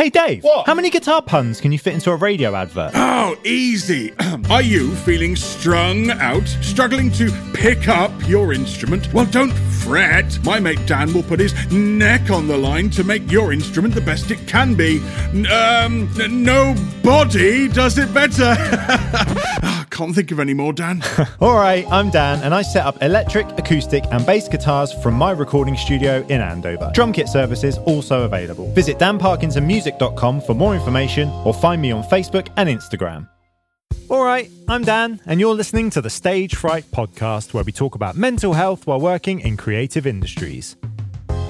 Hey Dave, What? how many guitar puns can you fit into a radio advert? Oh, easy. Are you feeling strung out, struggling to pick up your instrument? Well, don't fret. My mate Dan will put his neck on the line to make your instrument the best it can be. N- Um, nobody does it better. Can't think of any more, Dan. All right, I'm Dan, and I set up electric, acoustic, and bass guitars from my recording studio in Andover. Drum kit services also available. Visit danparkinsonmusic.com for more information or find me on Facebook and Instagram. All right, I'm Dan, and you're listening to the Stage Fright podcast, where we talk about mental health while working in creative industries.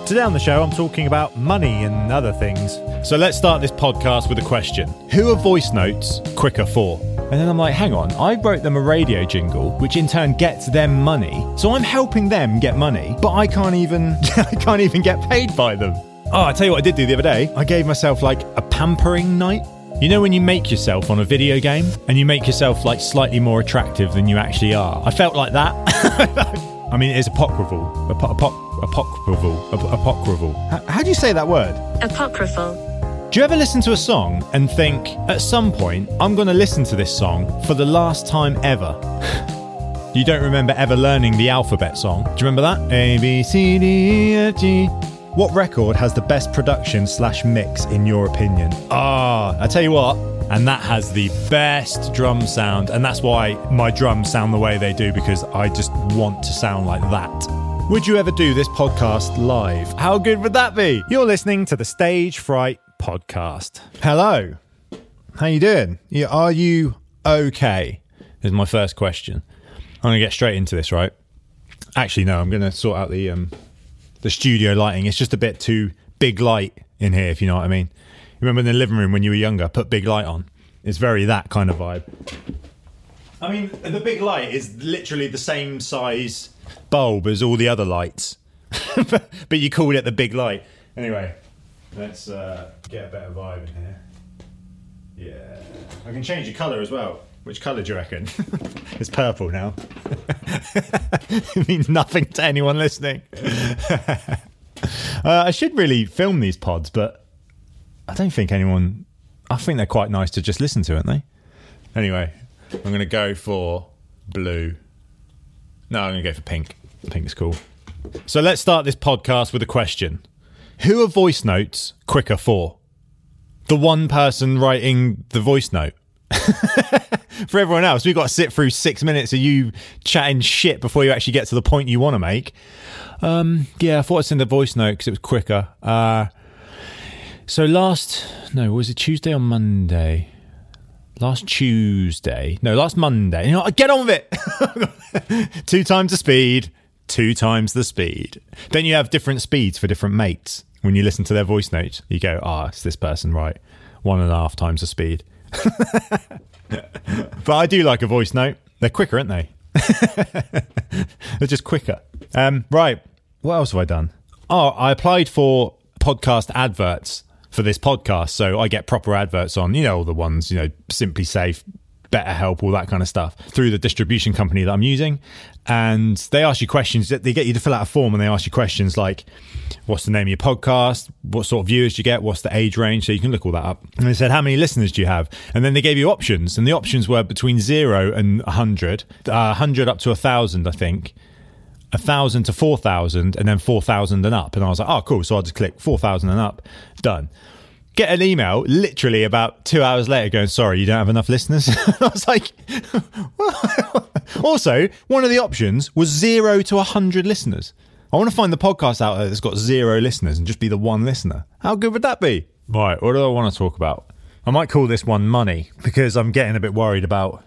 Today on the show, I'm talking about money and other things. So let's start this podcast with a question Who are voice notes quicker for? And then I'm like, hang on, I wrote them a radio jingle, which in turn gets them money. So I'm helping them get money, but I can't even I can't even get paid by them. Oh, I tell you what I did do the other day. I gave myself like a pampering night. You know when you make yourself on a video game and you make yourself like slightly more attractive than you actually are? I felt like that. I mean, it's apocryphal. Apo- apo- apocryphal. Ap- apocryphal. How do you say that word? Apocryphal. Do you ever listen to a song and think, at some point, I'm going to listen to this song for the last time ever? you don't remember ever learning the alphabet song. Do you remember that? A, B, C, D, E, F, G. What record has the best production slash mix in your opinion? Ah, I tell you what, and that has the best drum sound, and that's why my drums sound the way they do because I just want to sound like that. Would you ever do this podcast live? How good would that be? You're listening to the Stage Fright podcast. Hello. How you doing? Yeah, are you okay? Is my first question. I'm going to get straight into this, right? Actually, no, I'm going to sort out the um the studio lighting. It's just a bit too big light in here, if you know what I mean. Remember in the living room when you were younger, put big light on. It's very that kind of vibe. I mean, the big light is literally the same size bulb as all the other lights, but, but you called it the big light. Anyway, let's uh, get a better vibe in here. Yeah, I can change the colour as well. Which colour do you reckon? it's purple now. it means nothing to anyone listening. uh, I should really film these pods, but I don't think anyone. I think they're quite nice to just listen to, aren't they? Anyway, I'm going to go for blue. No, I'm going to go for pink. Pink's cool. So let's start this podcast with a question Who are voice notes quicker for? The one person writing the voice note. for everyone else, we've got to sit through six minutes of you chatting shit before you actually get to the point you want to make. Um, yeah, I thought I'd send a voice note because it was quicker. Uh, so last, no, was it Tuesday or Monday? Last Tuesday, no, last Monday. You know, what, get on with it. two times the speed, two times the speed. Then you have different speeds for different mates. When you listen to their voice notes, you go, ah, it's this person, right? One and a half times the speed. but I do like a voice note. They're quicker, aren't they? They're just quicker. Um, right. What else have I done? Oh, I applied for podcast adverts for this podcast. So I get proper adverts on, you know, all the ones, you know, SimpliSafe, Better Help, all that kind of stuff through the distribution company that I'm using. And they ask you questions. They get you to fill out a form and they ask you questions like, what's the name of your podcast? What sort of viewers do you get? What's the age range? So you can look all that up. And they said, how many listeners do you have? And then they gave you options. And the options were between zero and 100, uh, 100 up to 1,000, I think. A thousand to four thousand, and then four thousand and up, and I was like, "Oh, cool!" So I'll just click four thousand and up, done. Get an email literally about two hours later, going, "Sorry, you don't have enough listeners." I was like, also, one of the options was zero to hundred listeners. I want to find the podcast out there that's got zero listeners and just be the one listener. How good would that be? Right, what do I want to talk about? I might call this one money because I'm getting a bit worried about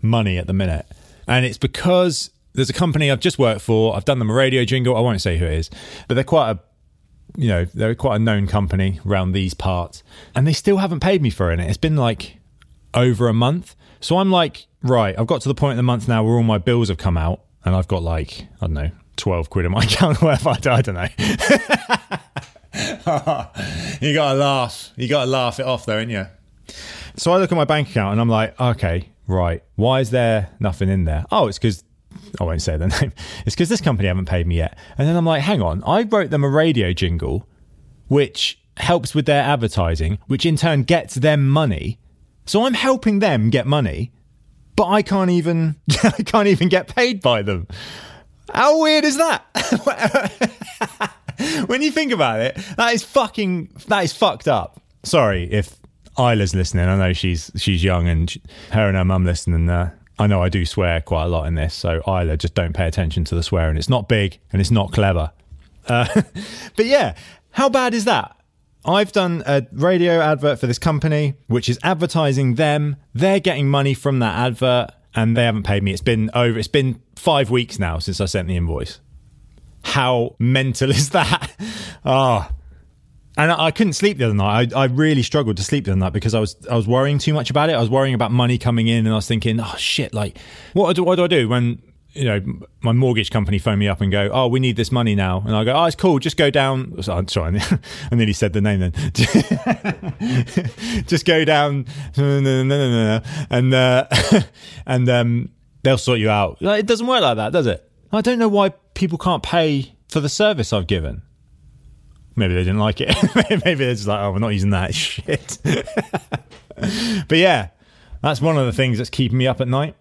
money at the minute. And it's because there's a company I've just worked for. I've done them a radio jingle. I won't say who it is, but they're quite a you know, they're quite a known company around these parts. And they still haven't paid me for it. It's been like over a month. So I'm like, right, I've got to the point in the month now where all my bills have come out and I've got like, I don't know, 12 quid in my account or whatever. I don't, I don't know. you got to laugh. You got to laugh it off though, ain't you? So I look at my bank account and I'm like, okay, right. Why is there nothing in there? Oh, it's because I won't say the name. It's because this company haven't paid me yet. And then I'm like, hang on, I wrote them a radio jingle, which helps with their advertising, which in turn gets them money. So I'm helping them get money, but I can't even I can't even get paid by them. How weird is that? when you think about it, that is fucking that is fucked up. Sorry if Isla's listening. I know she's she's young and she, her and her mum listening. uh, I know I do swear quite a lot in this. So Isla, just don't pay attention to the swearing. It's not big and it's not clever. Uh, but yeah, how bad is that? I've done a radio advert for this company, which is advertising them. They're getting money from that advert, and they haven't paid me. It's been over. It's been five weeks now since I sent the invoice. How mental is that? Ah. oh. And I, couldn't sleep the other night. I, I really struggled to sleep the other night because I was I was worrying too much about it. I was worrying about money coming in, and I was thinking, oh shit, like what do what do I do when you know my mortgage company phone me up and go, oh, we need this money now, and I go, oh, it's cool, just go down. I'm sorry, I nearly said the name then. just go down, and uh, and um, they'll sort you out. It doesn't work like that, does it? I don't know why people can't pay for the service I've given. Maybe they didn't like it. Maybe they're just like, oh, we're not using that shit. but yeah, that's one of the things that's keeping me up at night.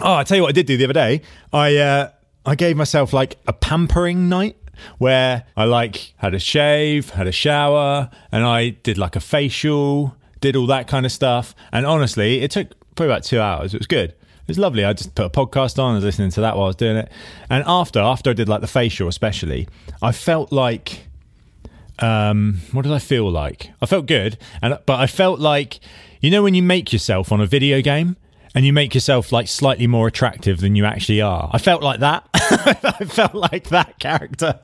Oh, I tell you what I did do the other day. I uh, I gave myself like a pampering night where I like had a shave, had a shower, and I did like a facial, did all that kind of stuff. And honestly, it took probably about two hours. It was good. It was lovely. I just put a podcast on, I was listening to that while I was doing it. And after, after I did like the facial, especially, I felt like um, what did I feel like? I felt good, and but I felt like you know when you make yourself on a video game and you make yourself like slightly more attractive than you actually are. I felt like that. I felt like that character.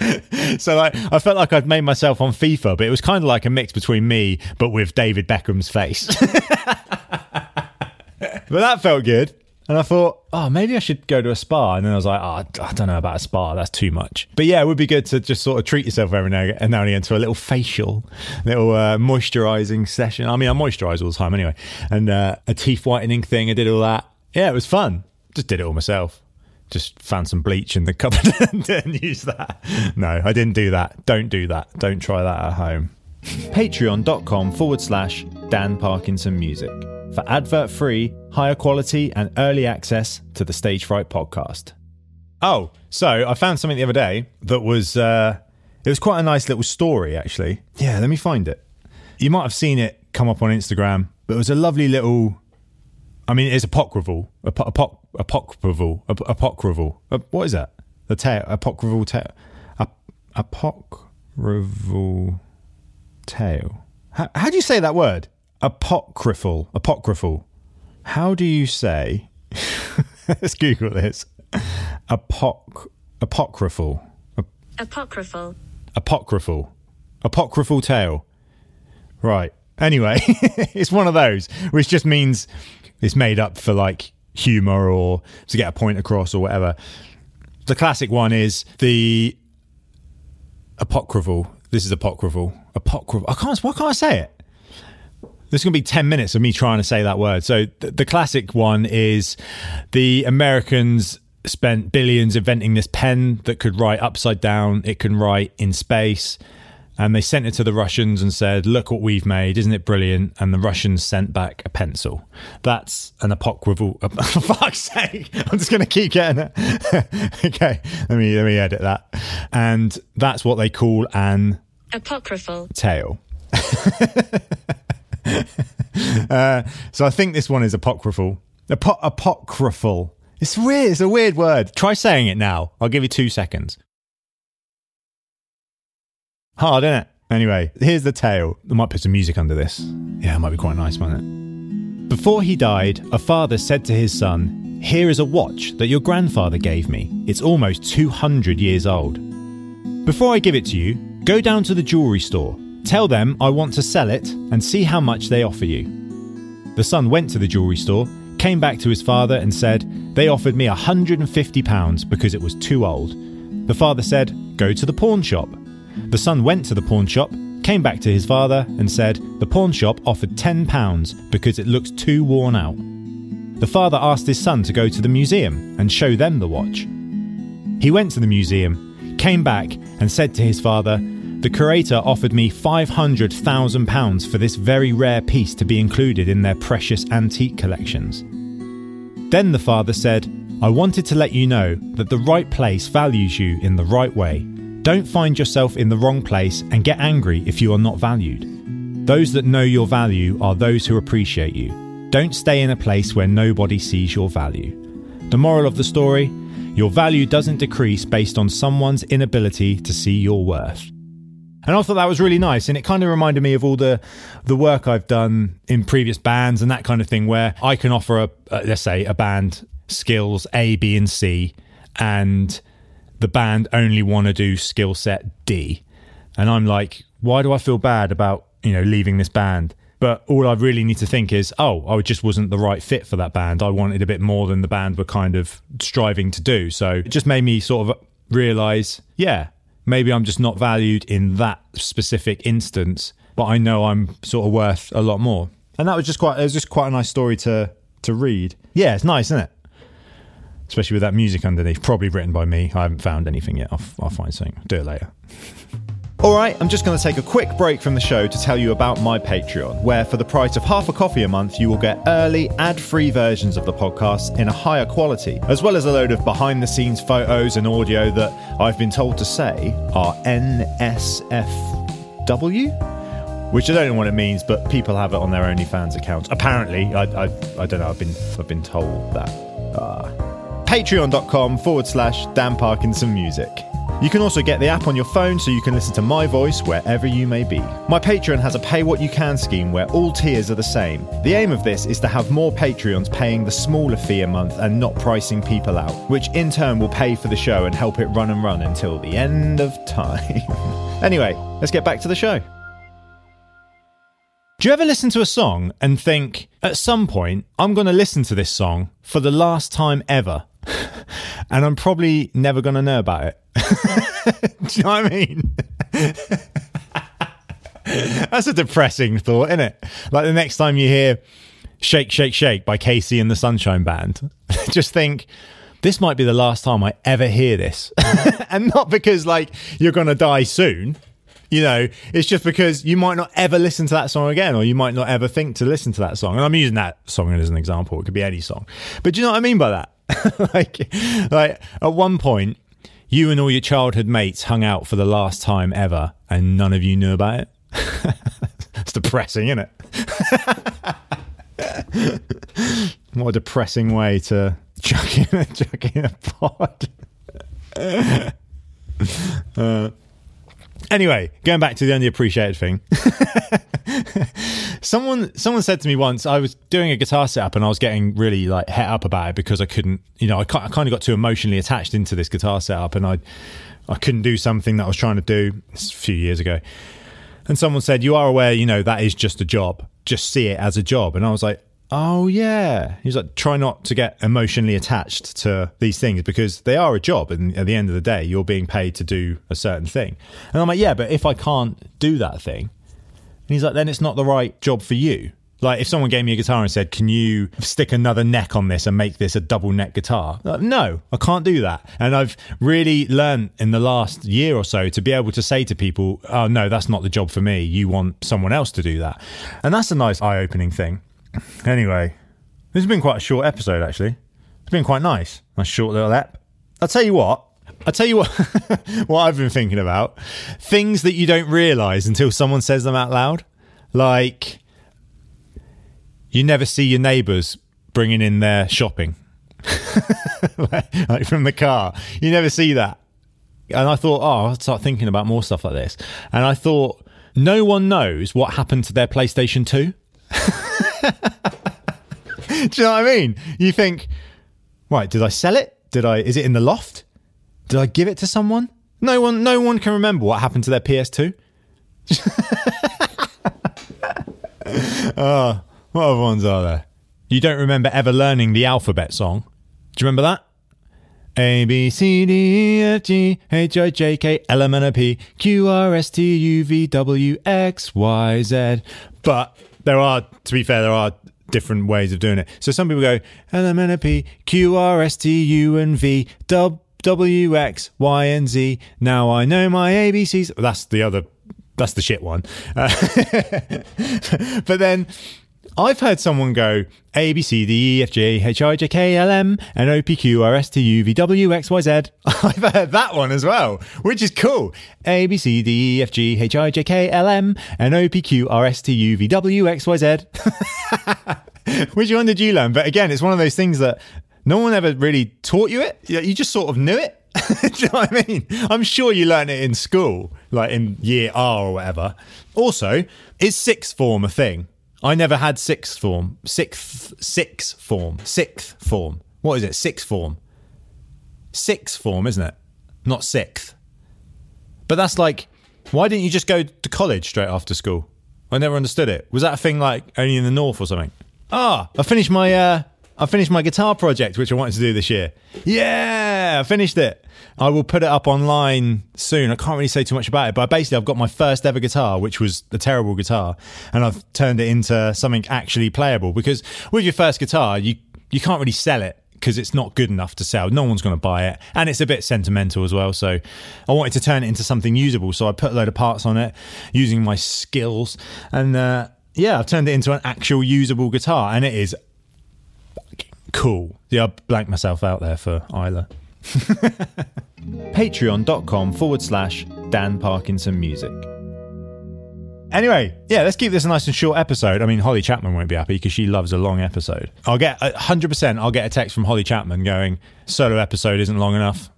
so like I felt like I'd made myself on FIFA, but it was kind of like a mix between me but with David Beckham's face. but that felt good. And I thought, oh, maybe I should go to a spa. And then I was like, oh, I don't know about a spa. That's too much. But yeah, it would be good to just sort of treat yourself every now and again to a little facial, little uh, moisturizing session. I mean, I moisturize all the time anyway. And uh, a teeth whitening thing. I did all that. Yeah, it was fun. Just did it all myself. Just found some bleach in the cupboard and used that. No, I didn't do that. Don't do that. Don't try that at home. Patreon.com forward slash Dan Parkinson Music for advert free, higher quality, and early access to the Stage Fright podcast. Oh, so I found something the other day that was uh, it was quite a nice little story actually. Yeah, let me find it. You might have seen it come up on Instagram, but it was a lovely little. I mean, it's apocryphal, apoc- apocryphal, apocryphal. What is that? The tale, apocryphal tale, apocryphal tale. How, how do you say that word? Apocryphal. Apocryphal. How do you say? let's Google this. Apoc apocryphal. Apocryphal. Apocryphal. Apocryphal tale. Right. Anyway, it's one of those, which just means it's made up for like humor or to get a point across or whatever. The classic one is the apocryphal. This is apocryphal. Apocryphal. I can't. Why can't I say it? This is going to be 10 minutes of me trying to say that word. So, th- the classic one is the Americans spent billions inventing this pen that could write upside down, it can write in space. And they sent it to the Russians and said, Look what we've made. Isn't it brilliant? And the Russians sent back a pencil. That's an apocryphal. For fuck's sake. I'm just going to keep getting it. okay. Let me, let me edit that. And that's what they call an apocryphal tale. uh, so I think this one is apocryphal. Apo- apocryphal. It's weird. It's a weird word. Try saying it now. I'll give you two seconds. Hard, isn't it? Anyway, here's the tale. I might put some music under this. Yeah, it might be quite nice, mightn't it? Before he died, a father said to his son, Here is a watch that your grandfather gave me. It's almost 200 years old. Before I give it to you, go down to the jewellery store Tell them I want to sell it and see how much they offer you. The son went to the jewellery store, came back to his father, and said, They offered me £150 because it was too old. The father said, Go to the pawn shop. The son went to the pawn shop, came back to his father, and said, The pawn shop offered £10 because it looks too worn out. The father asked his son to go to the museum and show them the watch. He went to the museum, came back, and said to his father, The curator offered me £500,000 for this very rare piece to be included in their precious antique collections. Then the father said, I wanted to let you know that the right place values you in the right way. Don't find yourself in the wrong place and get angry if you are not valued. Those that know your value are those who appreciate you. Don't stay in a place where nobody sees your value. The moral of the story your value doesn't decrease based on someone's inability to see your worth. And I thought that was really nice, and it kind of reminded me of all the the work I've done in previous bands and that kind of thing, where I can offer a, let's say a band skills A, B, and C, and the band only want to do skill set D, and I'm like, why do I feel bad about you know leaving this band? But all I really need to think is, oh, I just wasn't the right fit for that band. I wanted a bit more than the band were kind of striving to do. So it just made me sort of realize, yeah, maybe I'm just not valued in that specific instance, but I know I'm sort of worth a lot more. And that was just quite it was just quite a nice story to to read. Yeah, it's nice, isn't it? Especially with that music underneath, probably written by me. I haven't found anything yet. I'll, I'll find something. Do it later. All right, I'm just going to take a quick break from the show to tell you about my Patreon, where for the price of half a coffee a month, you will get early, ad free versions of the podcast in a higher quality, as well as a load of behind the scenes photos and audio that I've been told to say are NSFW. Which I don't know what it means, but people have it on their OnlyFans accounts. Apparently, I, I, I don't know. I've been I've been told that. Uh, Patreon.com forward slash Dan Parkinson Music. You can also get the app on your phone so you can listen to my voice wherever you may be. My Patreon has a pay what you can scheme where all tiers are the same. The aim of this is to have more Patreons paying the smaller fee a month and not pricing people out, which in turn will pay for the show and help it run and run until the end of time. anyway, let's get back to the show. Do you ever listen to a song and think, at some point, I'm going to listen to this song for the last time ever? and I'm probably never going to know about it. Do you know what I mean? That's a depressing thought, isn't it? Like the next time you hear Shake, Shake, Shake by KC and the Sunshine Band, just think, this might be the last time I ever hear this. and not because like you're going to die soon. You know, it's just because you might not ever listen to that song again, or you might not ever think to listen to that song. And I'm using that song as an example. It could be any song. But do you know what I mean by that? like, like at one point, you and all your childhood mates hung out for the last time ever, and none of you knew about it. it's depressing, isn't it? what a depressing way to chuck in, a, chuck in a pod. uh, anyway, going back to the underappreciated thing. someone someone said to me once I was doing a guitar setup and I was getting really like het up about it because I couldn't, you know, I, I kind of got too emotionally attached into this guitar setup and I I couldn't do something that I was trying to do a few years ago. And someone said, "You are aware, you know, that is just a job. Just see it as a job." And I was like, Oh yeah. He's like, try not to get emotionally attached to these things because they are a job, and at the end of the day, you're being paid to do a certain thing. And I'm like, yeah, but if I can't do that thing, and he's like, then it's not the right job for you. Like if someone gave me a guitar and said, "Can you stick another neck on this and make this a double neck guitar?" Like, no, I can't do that. And I've really learned in the last year or so to be able to say to people, "Oh no, that's not the job for me. You want someone else to do that." And that's a nice eye-opening thing. Anyway, this has been quite a short episode, actually. It's been quite nice. Nice short little app. I'll tell you what. I'll tell you what, what I've been thinking about. Things that you don't realise until someone says them out loud. Like, you never see your neighbours bringing in their shopping. like from the car. You never see that. And I thought, oh, I'll start thinking about more stuff like this. And I thought, no one knows what happened to their PlayStation 2. Do you know what I mean? You think, right, did I sell it? Did I is it in the loft? Did I give it to someone? No one no one can remember what happened to their PS2. oh, ah, what other ones are there? You don't remember ever learning the alphabet song? Do you remember that? A B C D E F G H I J K L M N O P Q R S T U V W X Y Z. But there are, to be fair, there are different ways of doing it. So some people go L M N O P Q R S T U and V W, X, Y, and Z. Now I know my ABCs. That's the other, that's the shit one. Uh, but then I've heard someone go A, B, C, D, E, F, G, H, I, J, K, L, M, N, O, P, Q, R, S, T, U, V, W, X, Y, Z. I've heard that one as well, which is cool. A, B, C, D, E, F, G, H, I, J, K, L, M, N, O, P, Q, R, S, T, U, V, W, X, Y, Z. Which one did you learn? But again, it's one of those things that no one ever really taught you it. You just sort of knew it. Do you know what I mean? I'm sure you learned it in school, like in year R or whatever. Also, is sixth form a thing? I never had sixth form. Sixth, sixth form. Sixth form. What is it? Sixth form. Sixth form, isn't it? Not sixth. But that's like, why didn't you just go to college straight after school? I never understood it. Was that a thing like only in the north or something? Ah, I finished my uh, I finished my guitar project, which I wanted to do this year. Yeah, I finished it. I will put it up online soon. I can't really say too much about it, but basically, I've got my first ever guitar, which was a terrible guitar, and I've turned it into something actually playable. Because with your first guitar, you you can't really sell it because it's not good enough to sell. No one's going to buy it, and it's a bit sentimental as well. So I wanted to turn it into something usable. So I put a load of parts on it using my skills, and uh, yeah, I've turned it into an actual usable guitar, and it is cool. Yeah, I blanked myself out there for Isla. Patreon.com forward slash Dan Parkinson Music. Anyway, yeah, let's keep this a nice and short episode. I mean, Holly Chapman won't be happy because she loves a long episode. I'll get 100%, I'll get a text from Holly Chapman going, solo episode isn't long enough.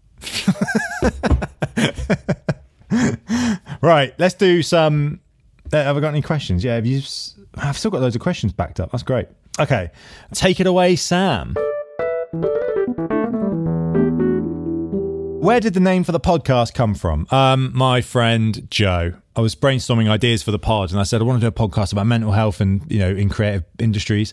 right, let's do some. Uh, have I got any questions? Yeah, have you? I've still got loads of questions backed up. That's great. Okay, take it away, Sam. Where did the name for the podcast come from? Um, my friend Joe. I was brainstorming ideas for the pod, and I said I want to do a podcast about mental health and you know in creative industries.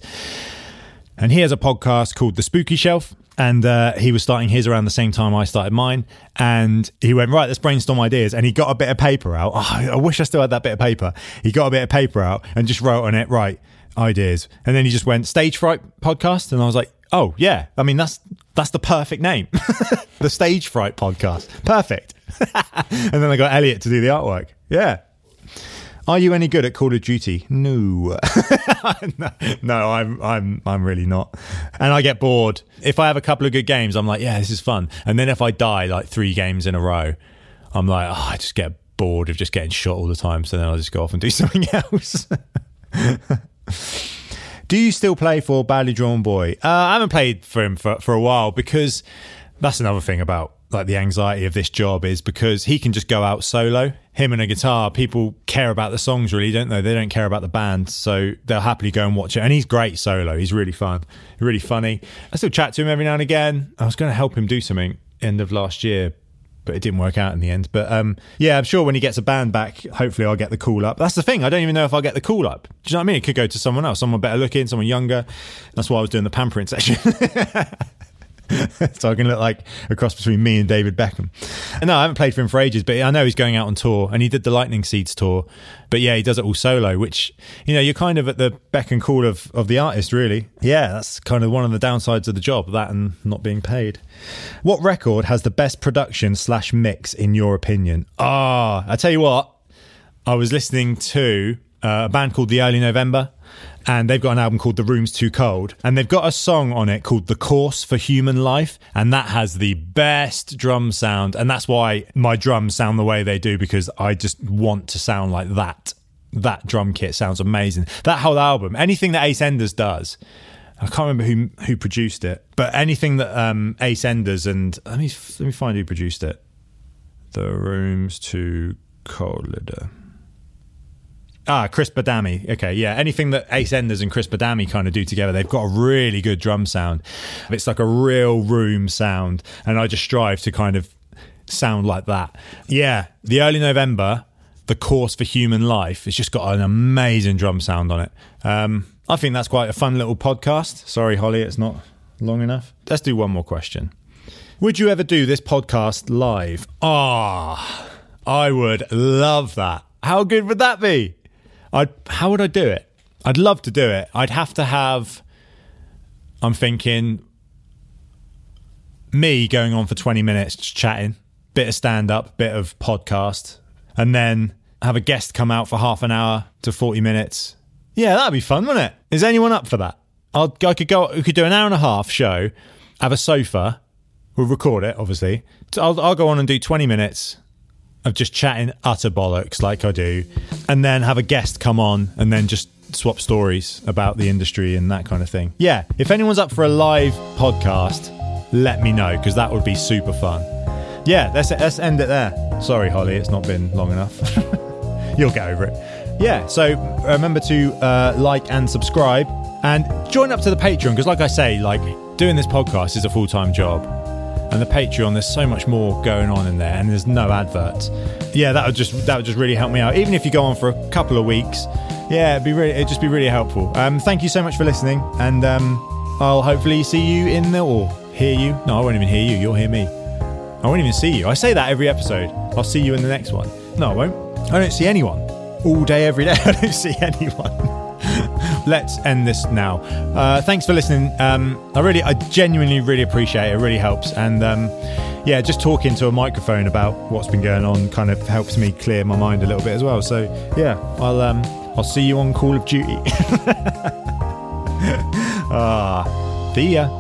And he has a podcast called The Spooky Shelf, and uh, he was starting his around the same time I started mine. And he went right, let's brainstorm ideas. And he got a bit of paper out. Oh, I wish I still had that bit of paper. He got a bit of paper out and just wrote on it, right, ideas. And then he just went stage fright podcast, and I was like, oh yeah, I mean that's that's the perfect name, the stage fright podcast, perfect. and then I got Elliot to do the artwork. Yeah. Are you any good at Call of Duty? No. no, I'm I'm I'm really not. And I get bored. If I have a couple of good games, I'm like, yeah, this is fun. And then if I die like three games in a row, I'm like, oh, I just get bored of just getting shot all the time. So then I'll just go off and do something else. Do you still play for Badly Drawn Boy? Uh, I haven't played for him for, for a while because that's another thing about like the anxiety of this job is because he can just go out solo. Him and a guitar, people care about the songs really, don't they? They don't care about the band, so they'll happily go and watch it. And he's great solo. He's really fun, really funny. I still chat to him every now and again. I was going to help him do something end of last year, but it didn't work out in the end. But um, yeah, I'm sure when he gets a band back, hopefully I'll get the call up. That's the thing. I don't even know if I'll get the call up. Do you know what I mean? It could go to someone else, someone better looking, someone younger. That's why I was doing the pampering session. so I can look like a cross between me and David Beckham. And no, I haven't played for him for ages, but I know he's going out on tour and he did the Lightning Seeds tour. But yeah, he does it all solo, which, you know, you're kind of at the beck and call of, of the artist, really. Yeah, that's kind of one of the downsides of the job, that and not being paid. What record has the best production slash mix, in your opinion? Ah, I tell you what, I was listening to uh, a band called The Early November and they've got an album called The Room's Too Cold, and they've got a song on it called The Course for Human Life, and that has the best drum sound, and that's why my drums sound the way they do because I just want to sound like that. That drum kit sounds amazing. That whole album, anything that Ace Enders does. I can't remember who who produced it, but anything that um, Ace Enders and let me let me find who produced it. The room's too cold. Ah, Chris Badami. Okay, yeah. Anything that Ace Enders and Chris Badami kind of do together, they've got a really good drum sound. It's like a real room sound, and I just strive to kind of sound like that. Yeah, the early November, the course for human life. It's just got an amazing drum sound on it. Um, I think that's quite a fun little podcast. Sorry, Holly, it's not long enough. Let's do one more question. Would you ever do this podcast live? Ah, oh, I would love that. How good would that be? I'd how would I do it? I'd love to do it. I'd have to have. I'm thinking me going on for 20 minutes just chatting, bit of stand up, bit of podcast, and then have a guest come out for half an hour to 40 minutes. Yeah, that'd be fun, wouldn't it? Is anyone up for that? I'll, I could go, we could do an hour and a half show, have a sofa, we'll record it, obviously. I'll, I'll go on and do 20 minutes of just chatting utter bollocks like I do, and then have a guest come on and then just swap stories about the industry and that kind of thing. Yeah, if anyone's up for a live podcast, let me know because that would be super fun. Yeah, let's let's end it there. Sorry, Holly, it's not been long enough. You'll get over it. Yeah, so remember to uh, like and subscribe and join up to the Patreon because, like I say, like doing this podcast is a full time job and the Patreon, there's so much more going on in there, and there's no adverts. Yeah, that would just that would just really help me out. Even if you go on for a couple of weeks, yeah, it'd be really it'd just be really helpful. Um, thank you so much for listening, and um, I'll hopefully see you in the or hear you. No, I won't even hear you. You'll hear me. I won't even see you. I say that every episode. I'll see you in the next one. No, I won't. I don't see anyone all day, every day. I don't see anyone. Let's end this now. Uh, thanks for listening. Um, I really, I genuinely, really appreciate it. It really helps. And um, yeah, just talking to a microphone about what's been going on kind of helps me clear my mind a little bit as well. So yeah, I'll um, I'll see you on Call of Duty. ah, see ya.